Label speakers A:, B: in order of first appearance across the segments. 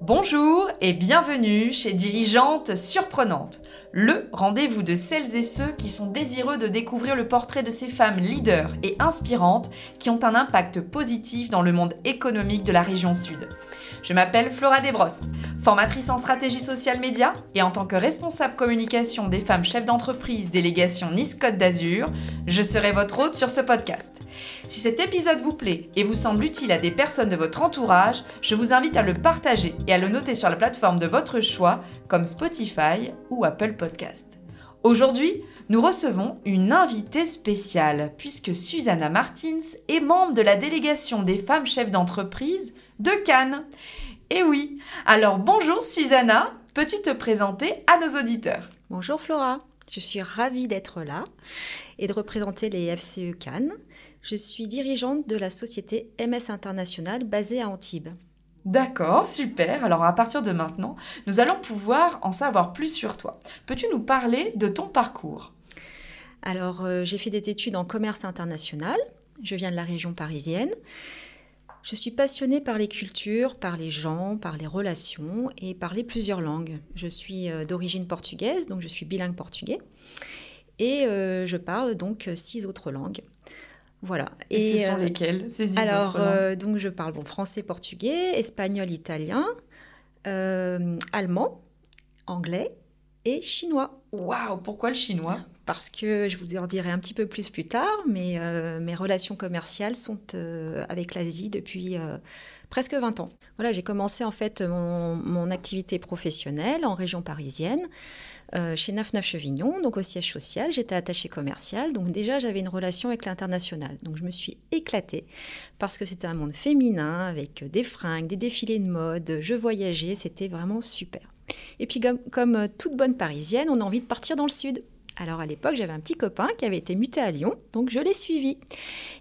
A: Bonjour et bienvenue chez Dirigeante Surprenante, le rendez-vous de celles et ceux qui sont désireux de découvrir le portrait de ces femmes leaders et inspirantes qui ont un impact positif dans le monde économique de la région Sud. Je m'appelle Flora Desbrosses, formatrice en stratégie sociale média et en tant que responsable communication des femmes chefs d'entreprise délégation Nice Côte d'Azur, je serai votre hôte sur ce podcast. Si cet épisode vous plaît et vous semble utile à des personnes de votre entourage, je vous invite à le partager et à le noter sur la plateforme de votre choix comme Spotify ou Apple Podcast. Aujourd'hui, nous recevons une invitée spéciale puisque Susanna Martins est membre de la délégation des femmes chefs d'entreprise de Cannes. Et oui, alors bonjour Susanna, peux-tu te présenter à nos auditeurs?
B: Bonjour Flora, je suis ravie d'être là et de représenter les FCE Cannes. Je suis dirigeante de la société MS International basée à Antibes.
A: D'accord, super. Alors à partir de maintenant, nous allons pouvoir en savoir plus sur toi. Peux-tu nous parler de ton parcours?
B: Alors euh, j'ai fait des études en commerce international. Je viens de la région parisienne. Je suis passionnée par les cultures, par les gens, par les relations et parler plusieurs langues. Je suis euh, d'origine portugaise, donc je suis bilingue portugais. Et euh, je parle donc six autres langues.
A: Voilà. Et, ce sont euh, lesquelles ces
B: Alors, euh, donc je parle bon, français, portugais, espagnol, italien, euh, allemand, anglais et chinois.
A: Waouh, pourquoi le chinois?
B: Parce que je vous en dirai un petit peu plus plus tard, mais mes relations commerciales sont avec l'Asie depuis presque 20 ans. Voilà, j'ai commencé en fait mon, mon activité professionnelle en région parisienne. Euh, chez Neuf Neuf Chevignon, donc au siège social. J'étais attachée commerciale, donc déjà j'avais une relation avec l'international. Donc je me suis éclatée parce que c'était un monde féminin avec des fringues, des défilés de mode, je voyageais, c'était vraiment super. Et puis comme, euh, toute bonne parisienne, on a envie de partir dans le sud. Alors à l'époque, j'avais un petit copain qui avait été muté à Lyon, donc je l'ai suivi.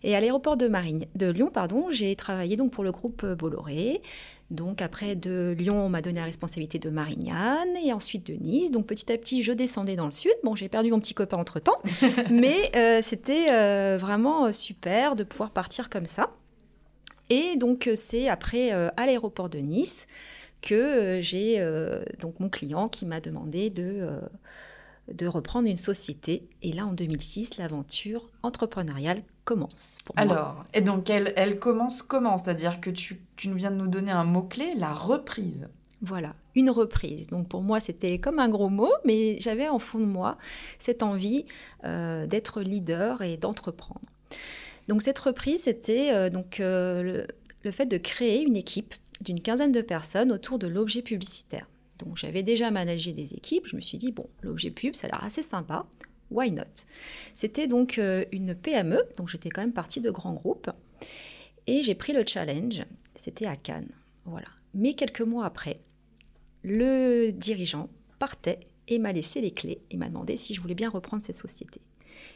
B: Et à l'aéroport de, de Lyon, pardon, j'ai travaillé donc pour le groupe Bolloré. Donc après de Lyon, on m'a donné la responsabilité de Marignane et ensuite de Nice. Donc petit à petit, je descendais dans le sud. Bon, j'ai perdu mon petit copain entre-temps, mais euh, c'était euh, vraiment euh, super de pouvoir partir comme ça. Et donc c'est après à l'aéroport de Nice que j'ai donc mon client qui m'a demandé de de reprendre une société. Et là, en 2006, l'aventure entrepreneuriale commence.
A: Alors, et donc elle, elle commence comment? C'est-à-dire que tu, tu viens de nous donner un mot-clé, la reprise.
B: Voilà, une reprise. Donc pour moi, c'était comme un gros mot, mais j'avais en fond de moi cette envie euh, d'être leader et d'entreprendre. Donc cette reprise, c'était euh, donc euh, le, fait de créer une équipe d'une quinzaine de personnes autour de l'objet publicitaire. Donc j'avais déjà managé des équipes, je me suis dit, bon, l'objet pub, ça a l'air assez sympa, why not? C'était donc euh, une PME, donc j'étais quand même partie de grands groupes, et j'ai pris le challenge, c'était à Cannes, voilà. Mais quelques mois après, le dirigeant partait et m'a laissé les clés et m'a demandé si je voulais bien reprendre cette société.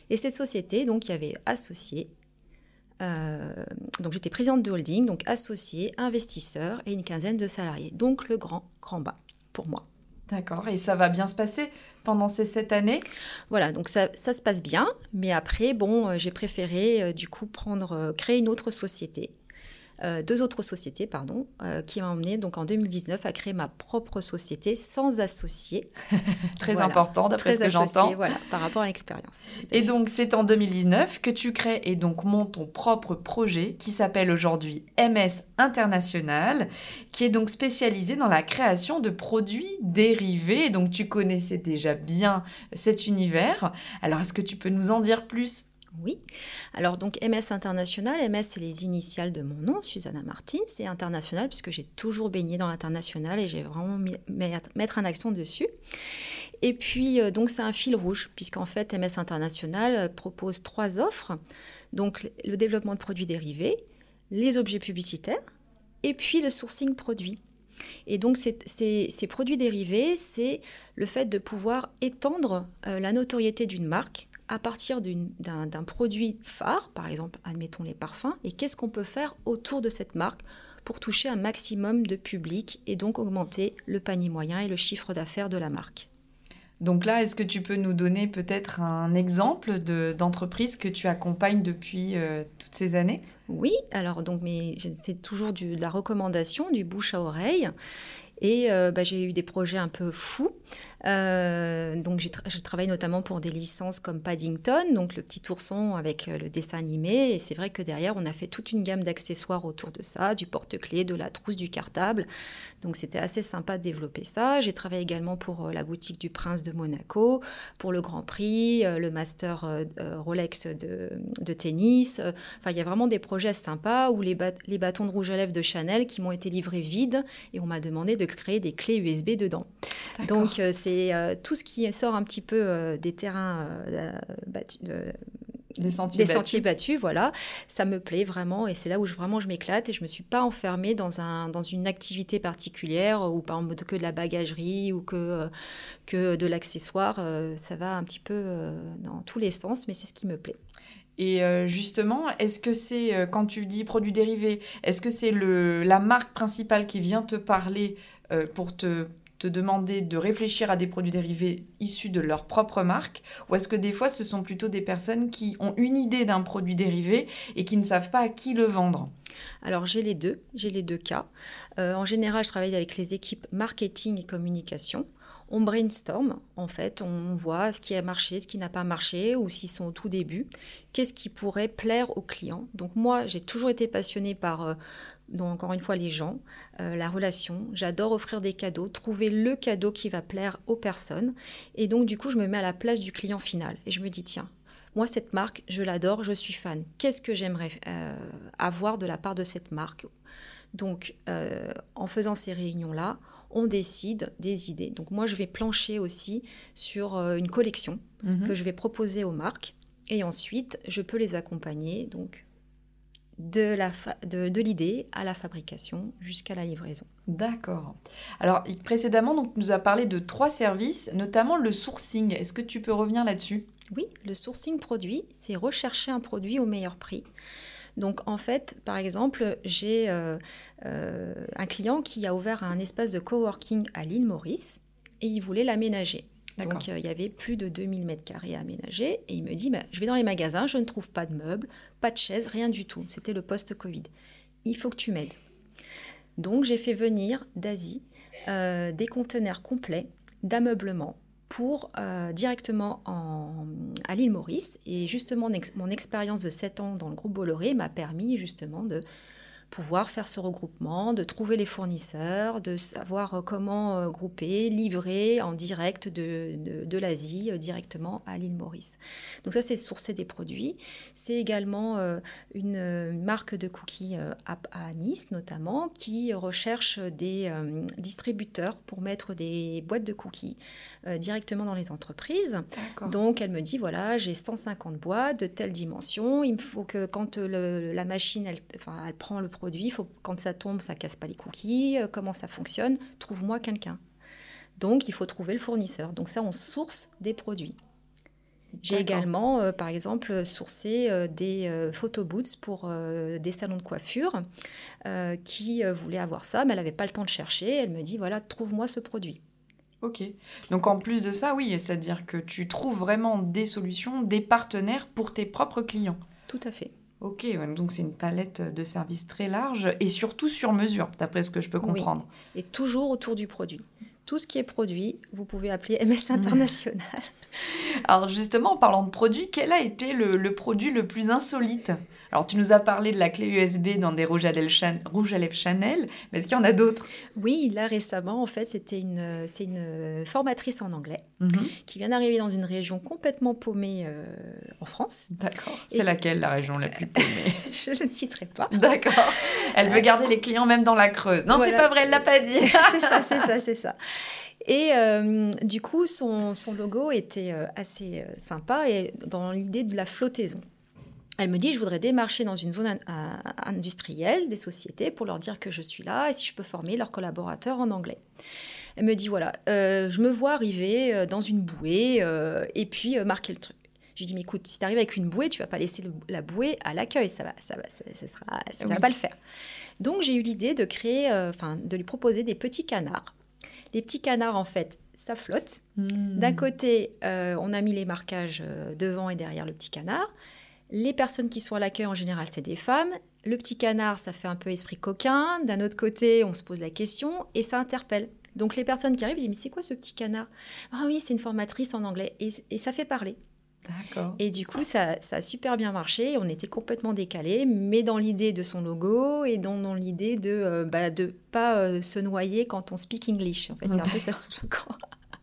B: Et cette société, donc, il y avait associé, euh, donc j'étais présidente de holding, donc associé, investisseur et une quinzaine de salariés. Donc le grand, grand bas pour moi.
A: D'accord, et ça va bien se passer pendant ces sept années?
B: Voilà, donc ça, ça, se passe bien, mais après, bon, euh, j'ai préféré euh, du coup prendre, euh, créer une autre société euh, deux autres sociétés, pardon, euh, qui m'ont emmené donc en 2019 à créer ma propre société sans associé.
A: Très important d'après ce que j'entends.
B: Voilà, par rapport à l'expérience.
A: Et donc c'est en 2019 que tu crées et donc montes ton propre projet qui s'appelle aujourd'hui MS International, qui est donc spécialisé dans la création de produits dérivés. Donc tu connaissais déjà bien cet univers. Alors est-ce que tu peux nous en dire plus?
B: Oui. Alors donc MS International, MS c'est les initiales de mon nom, Susanna Martin, c'est international puisque j'ai toujours baigné dans l'international et j'ai vraiment mis, mettre un accent dessus. Et puis euh, donc c'est un fil rouge puisqu'en fait MS International euh, propose trois offres, donc le développement de produits dérivés, les objets publicitaires et puis le sourcing produit. Et donc, ces, produits dérivés, c'est le fait de pouvoir étendre euh, la notoriété d'une marque à partir d'un produit phare, par exemple, admettons les parfums, et qu'est-ce qu'on peut faire autour de cette marque pour toucher un maximum de public et donc augmenter le panier moyen et le chiffre d'affaires de la marque?
A: Donc là, est-ce que tu peux nous donner peut-être un exemple d'entreprise que tu accompagnes depuis euh, toutes ces années?
B: Oui, alors donc mais c'est toujours du, de la recommandation, du bouche à oreille. Et euh, bah, j'ai eu des projets un peu fous. Euh, donc j'ai travaillé notamment pour des licences comme Paddington, donc le petit ourson avec euh, le dessin animé. Et c'est vrai que derrière, on a fait toute une gamme d'accessoires autour de ça, du porte-clés, de la trousse, du cartable. Donc c'était assez sympa de développer ça. J'ai travaillé également pour la boutique du Prince de Monaco, pour le Grand Prix, le Master Rolex de, tennis. Enfin, il y a vraiment des projets sympas où les, les bâtons de rouge à lèvres de Chanel qui m'ont été livrés vides et on m'a demandé de créer des clés USB dedans. Donc euh, c'est euh, tout ce qui sort un petit peu euh, des terrains battus.
A: Des sentiers,
B: des sentiers battus. voilà. Ça me plaît vraiment et c'est là où je, vraiment je m'éclate et je me suis pas enfermée dans, un, dans une activité particulière ou par exemple que de la bagagerie ou que, que de l'accessoire. ça va un petit peu dans tous les sens, mais c'est ce qui me plaît.
A: Et justement, est-ce que c'est, quand tu dis produits dérivés, est-ce que c'est la marque principale qui vient te parler euh, pour te, te demander de réfléchir à des produits dérivés issus de leur propre marque Ou est-ce que des fois, ce sont plutôt des personnes qui ont une idée d'un produit dérivé et qui ne savent pas à qui le vendre?
B: Alors j'ai les deux, j'ai les deux cas. Euh, en général, je travaille avec les équipes marketing et communication. On brainstorm, en fait, on voit ce qui a marché, ce qui n'a pas marché, ou s'ils sont au tout début, qu'est-ce qui pourrait plaire aux clients? Donc moi, j'ai toujours été passionnée par euh, donc encore une fois les gens, euh, la relation. J'adore offrir des cadeaux, trouver le cadeau qui va plaire aux personnes. Et donc du coup, je me mets à la place du client final et je me dis tiens, moi cette marque, je l'adore, je suis fan. Qu'est-ce que j'aimerais euh, avoir de la part de cette marque? Donc euh, en faisant ces réunions là, on décide des idées. Donc moi, je vais plancher aussi sur une collection mhm. que je vais proposer aux marques. Et ensuite, je peux les accompagner donc de, la de, l'idée à la fabrication jusqu'à la livraison.
A: D'accord. Alors, précédemment, donc, nous as parlé de trois services, notamment le sourcing. Est-ce que tu peux revenir là-dessus?
B: Oui, le sourcing produit, c'est rechercher un produit au meilleur prix. Donc, en fait, par exemple, j'ai euh, euh, un client qui a ouvert un espace de coworking à l'île Maurice et il voulait l'aménager. Donc euh, il y avait plus de 2000 mètres carrés à aménager. Et il me dit, bah, je vais dans les magasins, je ne trouve pas de meubles, pas de chaises, rien du tout. C'était le post-Covid. Il faut que tu m'aides. Donc j'ai fait venir d'Asie euh, des conteneurs complets d'ameublement pour euh, directement à l'île Maurice. Et justement, mon expérience de 7 ans dans le groupe Bolloré m'a permis justement de pouvoir faire ce regroupement, de trouver les fournisseurs, de savoir euh, comment euh, grouper, livrer en direct de, de, l'Asie euh, directement à l'île Maurice. Donc ça, c'est sourcer des produits. C'est également une, marque de cookies à, à, Nice notamment qui recherche des distributeurs pour mettre des boîtes de cookies directement dans les entreprises. Donc elle me dit, voilà, j'ai 150 boîtes de telle dimension. Il me faut que quand la machine, elle, enfin, elle prend le produit, faut, quand ça tombe, ça casse pas les cookies, euh, comment ça fonctionne, trouve-moi quelqu'un. Donc il faut trouver le fournisseur. Donc ça, on source des produits. J'ai également, euh, par exemple, sourcé euh, des photo booths pour des salons de coiffure qui voulaient avoir ça, mais elle n'avait pas le temps de chercher. Elle me dit, voilà, trouve-moi ce produit.
A: Ok. Donc en plus de ça, oui, c'est-à-dire que tu trouves vraiment des solutions, des partenaires pour tes propres clients.
B: Tout à fait.
A: Ok, donc c'est une palette de services très large et surtout sur mesure, d'après ce que je peux comprendre.
B: Et toujours autour du produit. Tout ce qui est produit, vous pouvez appeler MS International.
A: Alors justement, en parlant de produits, quel a été le, produit le plus insolite? Alors tu nous as parlé de la clé USB dans des rouges à lèvres, Chanel, mais est-ce qu'il y en a d'autres?
B: Oui, là récemment, en fait, c'était une, c'est une formatrice en anglais mhm. qui vient d'arriver dans une région complètement paumée euh, en France.
A: D'accord. C'est laquelle la région la plus paumée?
B: Je ne citerai pas.
A: D'accord. Elle veut garder les clients même dans la Creuse. Non, c'est pas vrai, elle l'a pas dit.
B: c'est ça, c'est ça, c'est ça. Et euh, du coup, son, logo était euh, assez sympa et dans l'idée de la flottaison. Elle me dit, je voudrais démarcher dans une zone industrielle des sociétés pour leur dire que je suis là et si je peux former leurs collaborateurs en anglais. Elle me dit, voilà, je me vois arriver dans une bouée et puis marquer le truc. Je lui dis, mais écoute, si tu arrives avec une bouée, tu vas pas laisser la bouée à l'accueil, ça va, ça va, ça, sera, ça va pas le faire. Donc j'ai eu l'idée de créer, enfin, de lui proposer des petits canards les petits canards, en fait, ça flotte. Hmm. D'un côté, euh, on a mis les marquages euh, devant et derrière le petit canard. Les personnes qui sont à l'accueil, en général, c'est des femmes. le petit canard, ça fait un peu esprit coquin. D'un autre côté, on se pose la question et ça interpelle. Donc les personnes qui arrivent disent mais c'est quoi ce petit canard? Ah oui, c'est une formatrice en anglais et, ça fait parler. D'accord. Et du coup, ça, a super bien marché. On était complètement décalés, mais dans l'idée de son logo et dans, dans l'idée de ne euh, bah, de pas euh, se noyer quand on speak English. En fait, c'est un peu ça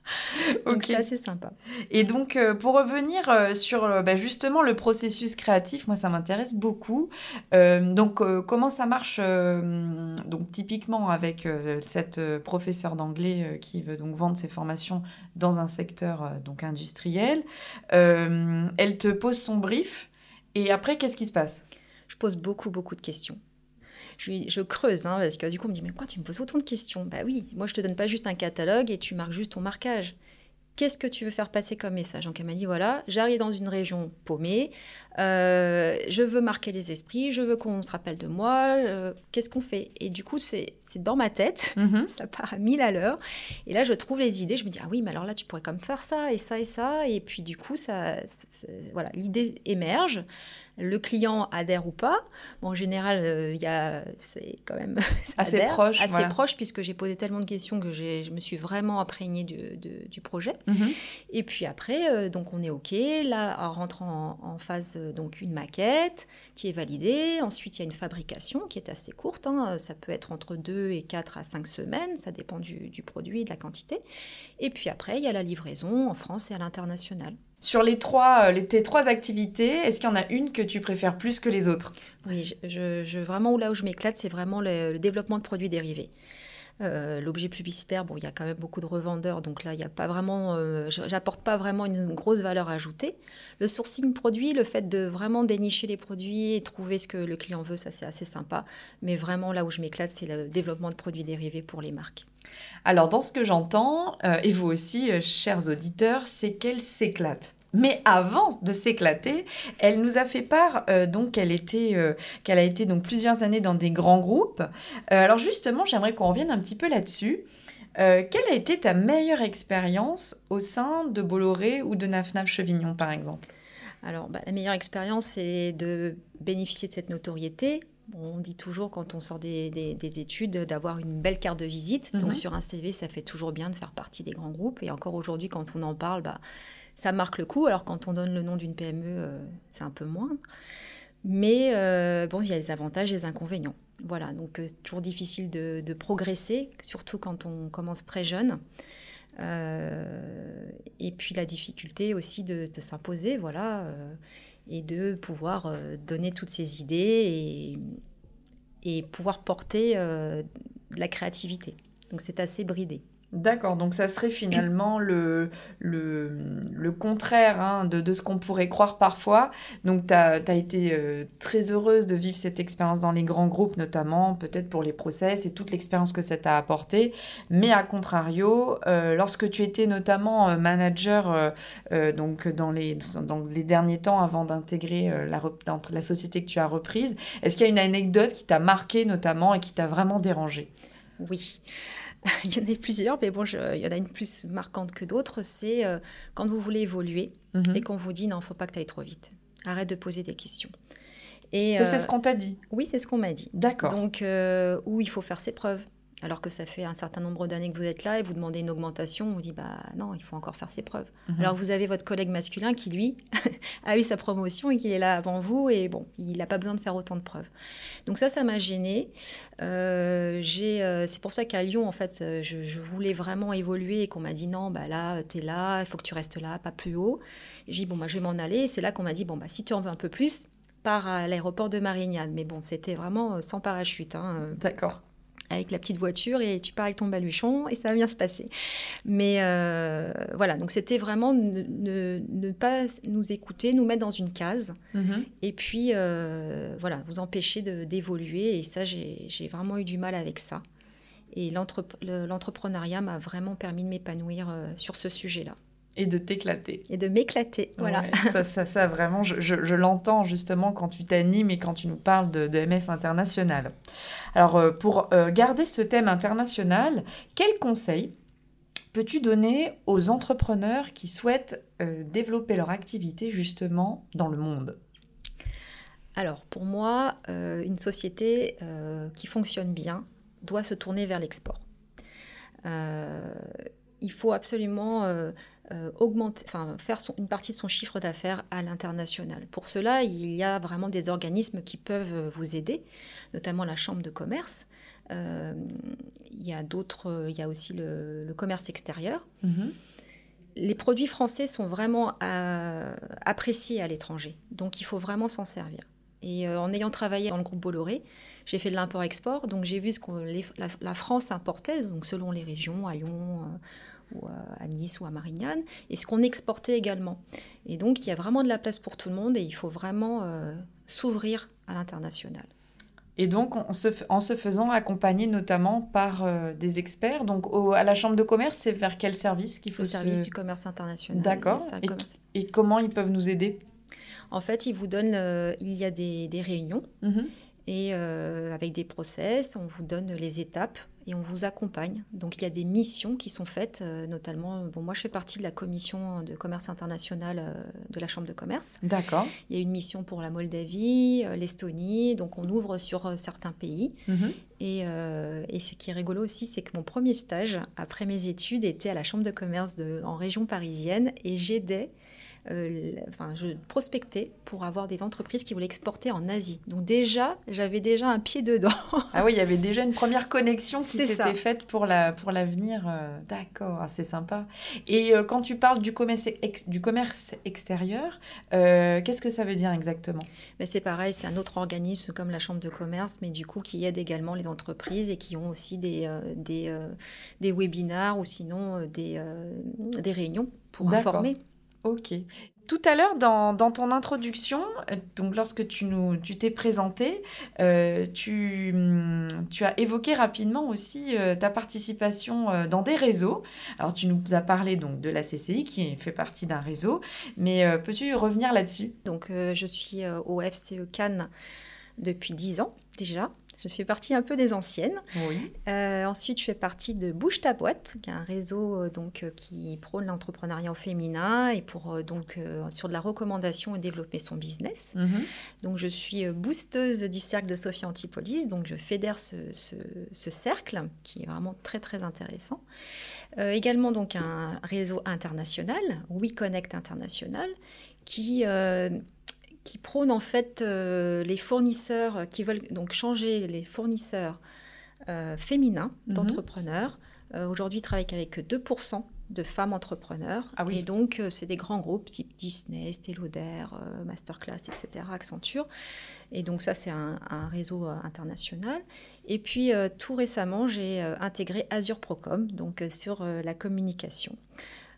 B: donc c'est assez sympa.
A: Et donc euh, pour revenir euh, sur euh, bah, justement le processus créatif, moi ça m'intéresse beaucoup. donc comment ça marche donc typiquement avec cette professeure d'anglais qui veut donc vendre ses formations dans un secteur donc industriel. elle te pose son brief et après qu'est-ce qui se passe?
B: Je pose beaucoup beaucoup de questions je, creuse, hein, parce que du coup, on me dit, mais quoi, tu me poses autant de questions? Bah oui, moi, je te donne pas juste un catalogue et tu marques juste ton marquage. Qu'est-ce que tu veux faire passer comme message? Donc, elle m'a dit, voilà, j'arrive dans une région paumée, euh, je veux marquer les esprits, je veux qu'on se rappelle de moi, euh, qu'est-ce qu'on fait? Et du coup, c'est dans ma tête, mhm. ça part à mille à l'heure. Et là, je trouve les idées, je me dis, ah oui, mais alors là, tu pourrais quand même faire ça et ça et ça. Et puis, du coup, ça, voilà, l'idée émerge le client adhère ou pas. en général, euh, c'est quand même
A: assez proche,
B: assez proche, puisque j'ai posé tellement de questions que je me suis vraiment imprégnée du, projet. Mhm. Et puis après, euh, donc on est ok. Là, en rentrant en, phase, euh, donc une maquette qui est validée. Ensuite, il y a une fabrication qui est assez courte. Hein. Ça peut être entre 2 et 4 à 5 semaines. Ça dépend du, du produit, de la quantité. Et puis après, il y a la livraison en France et à l'international.
A: Sur les trois, euh, les, tes trois activités, est-ce qu'il y en a une que tu préfères plus que les autres?
B: Oui, je, vraiment là où je m'éclate, c'est vraiment le, développement de produits dérivés. Euh, l'objet publicitaire, bon, il y a quand même beaucoup de revendeurs, donc là, il n'y a pas vraiment, euh, j'apporte pas vraiment une grosse valeur ajoutée. Le sourcing produit, le fait de vraiment dénicher les produits et trouver ce que le client veut, ça c'est assez sympa. Mais vraiment, là où je m'éclate, c'est le développement de produits dérivés pour les marques.
A: Alors, dans ce que j'entends, euh, et vous aussi, chers auditeurs, c'est qu'elle s'éclate. Mais avant de s'éclater, elle nous a fait part euh, donc qu'elle était, qu'elle a été donc plusieurs années dans des grands groupes. alors justement, j'aimerais qu'on revienne un petit peu là-dessus. quelle a été ta meilleure expérience au sein de Bolloré ou de Naf Chevignon, par exemple?
B: Alors, bah, la meilleure expérience, c'est de bénéficier de cette notoriété, on dit toujours quand on sort des, études d'avoir une belle carte de visite. Donc mhm. sur un CV, ça fait toujours bien de faire partie des grands groupes. Et encore aujourd'hui, quand on en parle, bah, ça marque le coup. Alors quand on donne le nom d'une PME, euh, c'est un peu moins. Mais euh, bon, il y a des avantages et des inconvénients. Voilà, donc c'est euh, toujours difficile de, progresser, surtout quand on commence très jeune. et puis la difficulté aussi de, de s'imposer, voilà et de pouvoir donner toutes ces idées et, et pouvoir porter euh, la créativité. Donc c'est assez bridé.
A: D'accord, donc ça serait finalement le, le, contraire hein, de, ce qu'on pourrait croire parfois. Donc tu as, été euh, très heureuse de vivre cette expérience dans les grands groupes, notamment peut-être pour les process et toute l'expérience que ça t'a apporté. Mais à contrario, euh, lorsque tu étais notamment euh, manager donc dans les, les derniers temps avant d'intégrer la, la société que tu as reprise, est-ce qu'il y a une anecdote qui t'a marqué notamment et qui t'a vraiment dérangé
B: Oui. il y en a plusieurs, mais bon, il y en a une plus marquante que d'autres. C'est euh, quand vous voulez évoluer mhm. et qu'on vous dit non, il ne faut pas que tu ailles trop vite. Arrête de poser des questions.
A: Et, ça, c'est ce euh, qu'on t'a dit
B: Oui, c'est ce qu'on m'a dit.
A: D'accord.
B: Donc, euh, où il faut faire ses preuves alors que ça fait un certain nombre d'années que vous êtes là et vous demandez une augmentation, on vous dit bah non, il faut encore faire ses preuves. Mhm. Alors vous avez votre collègue masculin qui lui a eu sa promotion et qui est là avant vous et bon, il n'a pas besoin de faire autant de preuves. Donc ça, ça m'a gênée. Euh, euh, c'est pour ça qu'à Lyon, en fait, euh, je, voulais vraiment évoluer et qu'on m'a dit non, bah là, tu es là, il faut que tu restes là, pas plus haut. J'ai dit bon, bah, je vais m'en aller. C'est là qu'on m'a dit bon, bah si tu en veux un peu plus, pars à l'aéroport de Marignane. Mais bon, c'était vraiment sans parachute. Hein.
A: D'accord
B: avec la petite voiture et tu pars avec ton baluchon et ça va bien se passer. Mais euh, voilà, donc c'était vraiment ne, pas nous écouter, nous mettre dans une case mhm. et puis euh, voilà, vous empêcher d'évoluer. Et ça, j'ai vraiment eu du mal avec ça. Et l'entrepreneuriat m'a vraiment permis de m'épanouir euh, sur ce sujet-là.
A: Et de t'éclater.
B: Et de m'éclater, voilà.
A: ça, ça, vraiment, je, l'entends justement quand tu t'animes et quand tu nous parles de, MS international. Alors, euh, pour euh, garder ce thème international, quels conseils peux-tu donner aux entrepreneurs qui souhaitent euh, développer leur activité justement dans le monde?
B: Alors, pour moi, une société qui fonctionne bien doit se tourner vers l'export. il faut absolument euh, augmenter, enfin, faire une partie de son chiffre d'affaires à l'international. Pour cela, il y a vraiment des organismes qui peuvent vous aider, notamment la Chambre de commerce. Euh, il y a d'autres, il y a aussi le, commerce extérieur. Mhm. Les produits français sont vraiment euh, appréciés à l'étranger, donc il faut vraiment s'en servir. Et en ayant travaillé dans le groupe Bolloré, j'ai fait de l'import-export, donc j'ai vu ce que la, la, France importait, donc selon les régions, à Lyon, ou à Nice ou à Marignane, et ce qu'on exportait également. Et donc il y a vraiment de la place pour tout le monde et il faut vraiment euh, s'ouvrir à l'international.
A: Et donc, en se, en se, faisant accompagner notamment par euh, des experts. Donc, à la Chambre de commerce, c'est vers quel service qu'il faut
B: Le service du commerce international.
A: D'accord. Et, comment ils peuvent nous aider?
B: En fait, ils vous donnent, euh, il y a des, des réunions mhm. Et avec des process, on vous donne les étapes et on vous accompagne. Donc il y a des missions qui sont faites, euh, notamment, bon, moi je fais partie de la commission de commerce international euh, de la Chambre de commerce.
A: D'accord.
B: Il y a une mission pour la Moldavie, euh, l'Estonie, donc on ouvre sur certains pays. Mhm. Et, et, ce qui est rigolo aussi, c'est que mon premier stage, après mes études, était à la Chambre de commerce de, en région parisienne et j'aidais euh, enfin, je prospectais pour avoir des entreprises qui voulaient exporter en Asie. Donc déjà, j'avais déjà un pied dedans.
A: ah oui, il y avait déjà une première connexion qui s'était faite pour la pour l'avenir. Euh, d'accord, ah, c'est sympa. Et euh, quand tu parles du commerce du commerce extérieur, qu'est-ce que ça veut dire exactement?
B: Ben, c'est pareil, c'est un autre organisme comme la chambre de commerce, mais du coup qui aide également les entreprises et qui ont aussi des des, des webinars ou sinon des des réunions pour informer.
A: Ok. Tout à l'heure, dans, ton introduction, euh, donc lorsque tu nous, tu t'es présenté, euh, tu, hum, tu, as évoqué rapidement aussi euh, ta participation dans des réseaux. Alors, tu nous as parlé donc de la CCI qui fait partie d'un réseau, mais peux-tu revenir là-dessus?
B: Donc, je suis au FCE Cannes depuis 10 ans déjà. Je fais partie un peu des anciennes. Euh, ensuite, je fais partie de Bouge ta boîte, qui est un réseau euh, donc euh, qui prône l'entrepreneuriat au féminin et pour donc sur de la recommandation et développer son business. Mhm. Donc, je suis boosteuse du cercle de Sophie Antipolis. Donc, je fédère ce, ce, cercle qui est vraiment très très intéressant. également donc un réseau international, WeConnect International, qui qui prône en fait euh, les fournisseurs qui veulent donc changer les fournisseurs euh, féminins mhm. d'entrepreneurs. Euh, aujourd'hui, ils travaillent avec 2% de femmes entrepreneurs. Ah oui. Et donc, c'est des grands groupes type Disney, Stellauder, Masterclass, etc., Accenture. Et donc, ça, c'est un, un, réseau international. Et puis, tout récemment, j'ai intégré Azure Procom, donc sur la communication.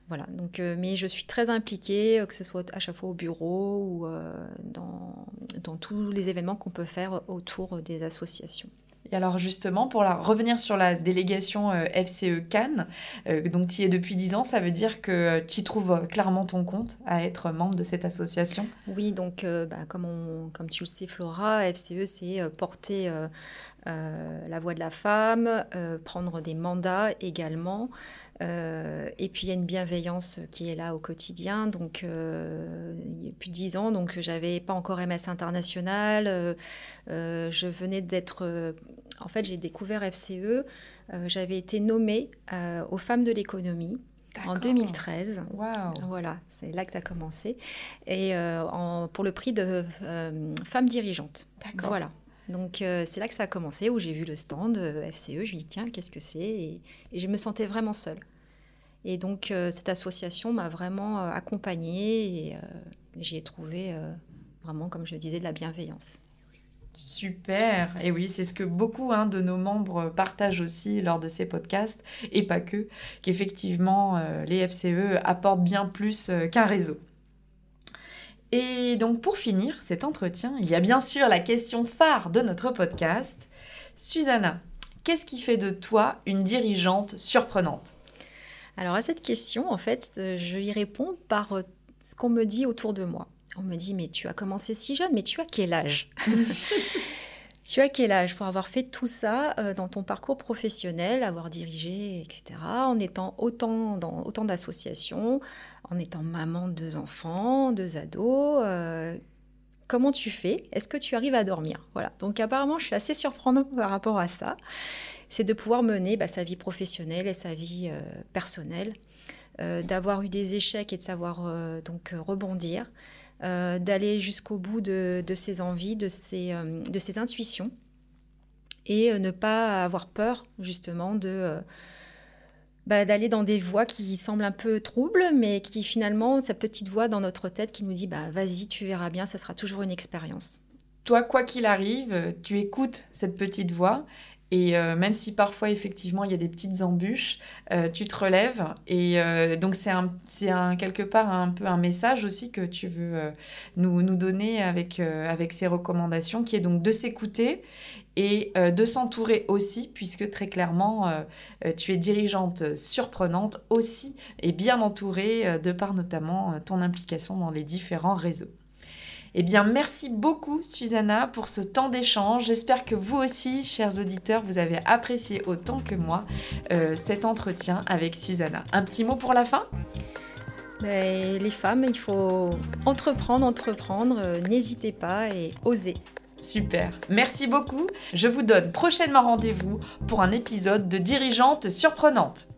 B: Voilà, donc, euh, mais je suis très impliquée, euh, que ce soit à chaque fois au bureau ou euh, dans, dans, tous les événements qu'on peut faire autour des associations.
A: Et alors justement, pour la, revenir sur la délégation FCE Cannes, donc tu y es depuis 10 ans, ça veut dire que tu trouves clairement ton compte à être membre de cette association?
B: Oui, donc bah, comme, on, comme tu le sais Flora, FCE c'est porter la voix de la femme, prendre des mandats également. Euh, et puis il y a une bienveillance qui est là au quotidien. Donc euh, il y a plus de dix ans, donc j'avais pas encore MS international. Euh, je venais d'être, en fait, j'ai découvert FCE. j'avais été nommée aux femmes de l'économie. En 2013. Voilà, c'est là que ça a commencé. Et pour le prix de femmes dirigeantes. D'accord. Voilà. Donc c'est là que ça a commencé, où j'ai vu le stand FCE, je me dis tiens, qu'est-ce que c'est? Et, je me sentais vraiment seule. Et donc cette association m'a vraiment accompagnée et j'y ai trouvé vraiment, comme je disais, de la bienveillance.
A: Super. Et oui, c'est ce que beaucoup hein, de nos membres partagent aussi lors de ces podcasts, et pas que, qu'effectivement, les FCE apportent bien plus qu'un réseau. Et donc pour finir cet entretien, il y a bien sûr la question phare de notre podcast. Susanna, qu'est-ce qui fait de toi une dirigeante surprenante?
B: Alors à cette question, en fait, euh, je y réponds par euh, ce qu'on me dit autour de moi. On me dit, mais tu as commencé si jeune, mais tu as quel âge? Tu as quel âge pour avoir fait tout ça euh, dans ton parcours professionnel, avoir dirigé, etc., en étant autant dans autant d'associations, en étant maman de deux enfants, deux ados euh, Comment tu fais? Est-ce que tu arrives à dormir? Voilà. Donc apparemment, je suis assez surprenante par rapport à ça. C'est de pouvoir mener bah, sa vie professionnelle et sa vie euh, personnelle, d'avoir eu des échecs et de savoir donc rebondir, d'aller jusqu'au bout de, ses envies, de ses, de ses intuitions, et ne pas avoir peur justement de bah, d'aller dans des voies qui semblent un peu troubles, mais qui finalement, sa petite voix dans notre tête qui nous dit bah, vas-y, tu verras bien, ça sera toujours une expérience.
A: Toi, quoi qu'il arrive, tu écoutes cette petite voix et euh, même si parfois, effectivement, il y a des petites embûches, euh, tu te relèves. Et euh, donc, c'est un, quelque part un peu un message aussi que tu veux nous, nous, donner avec, avec ces recommandations, qui est donc de s'écouter et de s'entourer aussi, puisque très clairement, tu es dirigeante surprenante aussi et bien entourée de par notamment ton implication dans les différents réseaux. Eh bien, merci beaucoup, Susanna, pour ce temps d'échange. J'espère que vous aussi, chers auditeurs, vous avez apprécié autant que moi euh, cet entretien avec Susanna. Un petit mot pour la fin?
B: Ben, Les femmes, il faut entreprendre, entreprendre. Euh, n'hésitez pas et osez.
A: Super. Merci beaucoup. Je vous donne prochainement rendez-vous pour un épisode de Dirigeante surprenante.